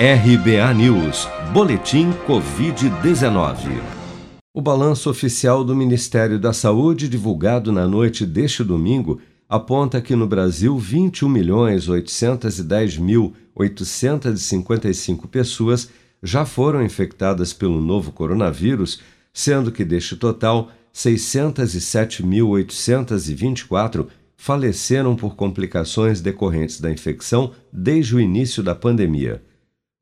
RBA News, Boletim Covid-19. O balanço oficial do Ministério da Saúde, divulgado na noite deste domingo, aponta que no Brasil 21.810.855 pessoas já foram infectadas pelo novo coronavírus, sendo que deste total, 607.824 faleceram por complicações decorrentes da infecção desde o início da pandemia.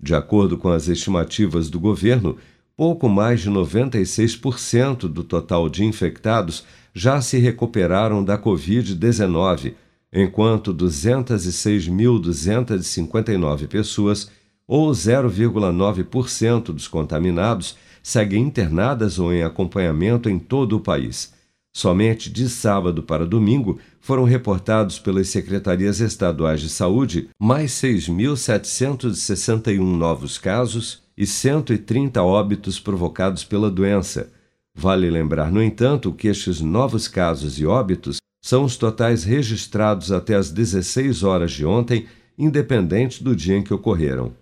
De acordo com as estimativas do governo, pouco mais de 96% do total de infectados já se recuperaram da Covid-19, enquanto 206.259 pessoas, ou 0,9% dos contaminados, seguem internadas ou em acompanhamento em todo o país. Somente de sábado para domingo foram reportados pelas secretarias estaduais de saúde mais 6.761 novos casos e 130 óbitos provocados pela doença. Vale lembrar, no entanto, que estes novos casos e óbitos são os totais registrados até às 16 horas de ontem, independente do dia em que ocorreram.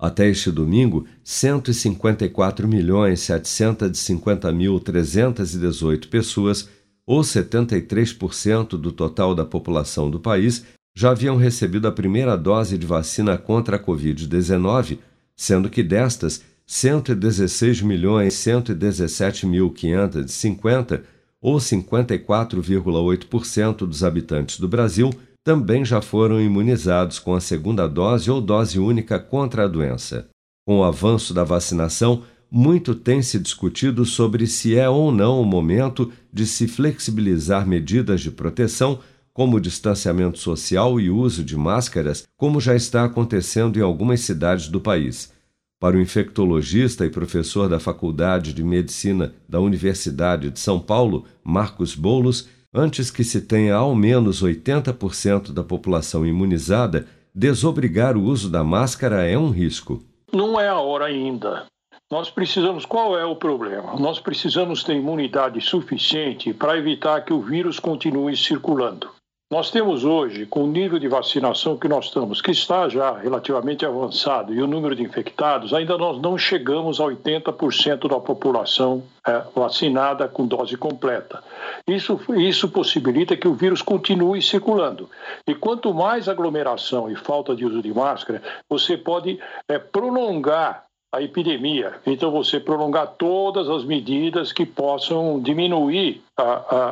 Até este domingo, 154.750.318 pessoas, ou 73% do total da população do país, já haviam recebido a primeira dose de vacina contra a Covid-19, sendo que destas, 116.117.550, ou 54,8% dos habitantes do Brasil, também já foram imunizados com a segunda dose ou dose única contra a doença. Com o avanço da vacinação, muito tem se discutido sobre se é ou não o momento de se flexibilizar medidas de proteção, como distanciamento social e uso de máscaras, como já está acontecendo em algumas cidades do país. Para o infectologista e professor da Faculdade de Medicina da Universidade de São Paulo, Marcos Bolos, antes que se tenha ao menos 80% da população imunizada, desobrigar o uso da máscara é um risco. Não é a hora ainda. Nós precisamos, qual é o problema? Nós precisamos ter imunidade suficiente para evitar que o vírus continue circulando. Nós temos hoje, com o nível de vacinação que nós estamos, que está já relativamente avançado, e o número de infectados, ainda nós não chegamos a 80% da população é, vacinada com dose completa. Isso, isso possibilita que o vírus continue circulando. E quanto mais aglomeração e falta de uso de máscara, você pode é, prolongar a epidemia. Então, você prolongar todas as medidas que possam diminuir a, a,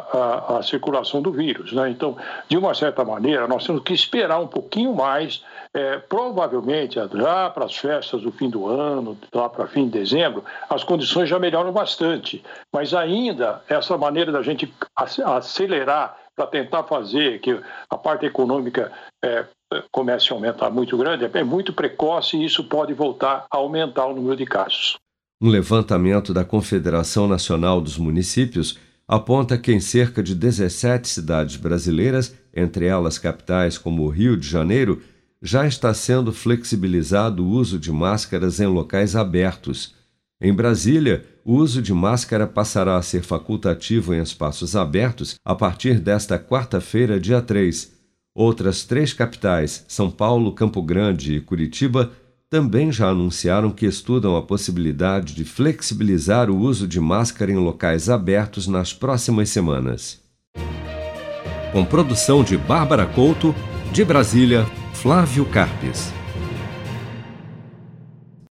a, a, circulação do vírus. Né? Então, de uma certa maneira, nós temos que esperar um pouquinho mais, é, provavelmente já para as festas do fim do ano, lá para fim de dezembro, as condições já melhoram bastante. Mas ainda, essa maneira da gente acelerar para tentar fazer que a parte econômica é, comece a aumentar muito grande, é muito precoce e isso pode voltar a aumentar o número de casos. Um levantamento da Confederação Nacional dos Municípios aponta que em cerca de 17 cidades brasileiras, entre elas capitais como o Rio de Janeiro, já está sendo flexibilizado o uso de máscaras em locais abertos. Em Brasília, o uso de máscara passará a ser facultativo em espaços abertos a partir desta quarta-feira, dia 3 Outras três capitais, São Paulo, Campo Grande e Curitiba, também já anunciaram que estudam a possibilidade de flexibilizar o uso de máscara em locais abertos nas próximas semanas. Com produção de Bárbara Couto, de Brasília, Flávio Carpes.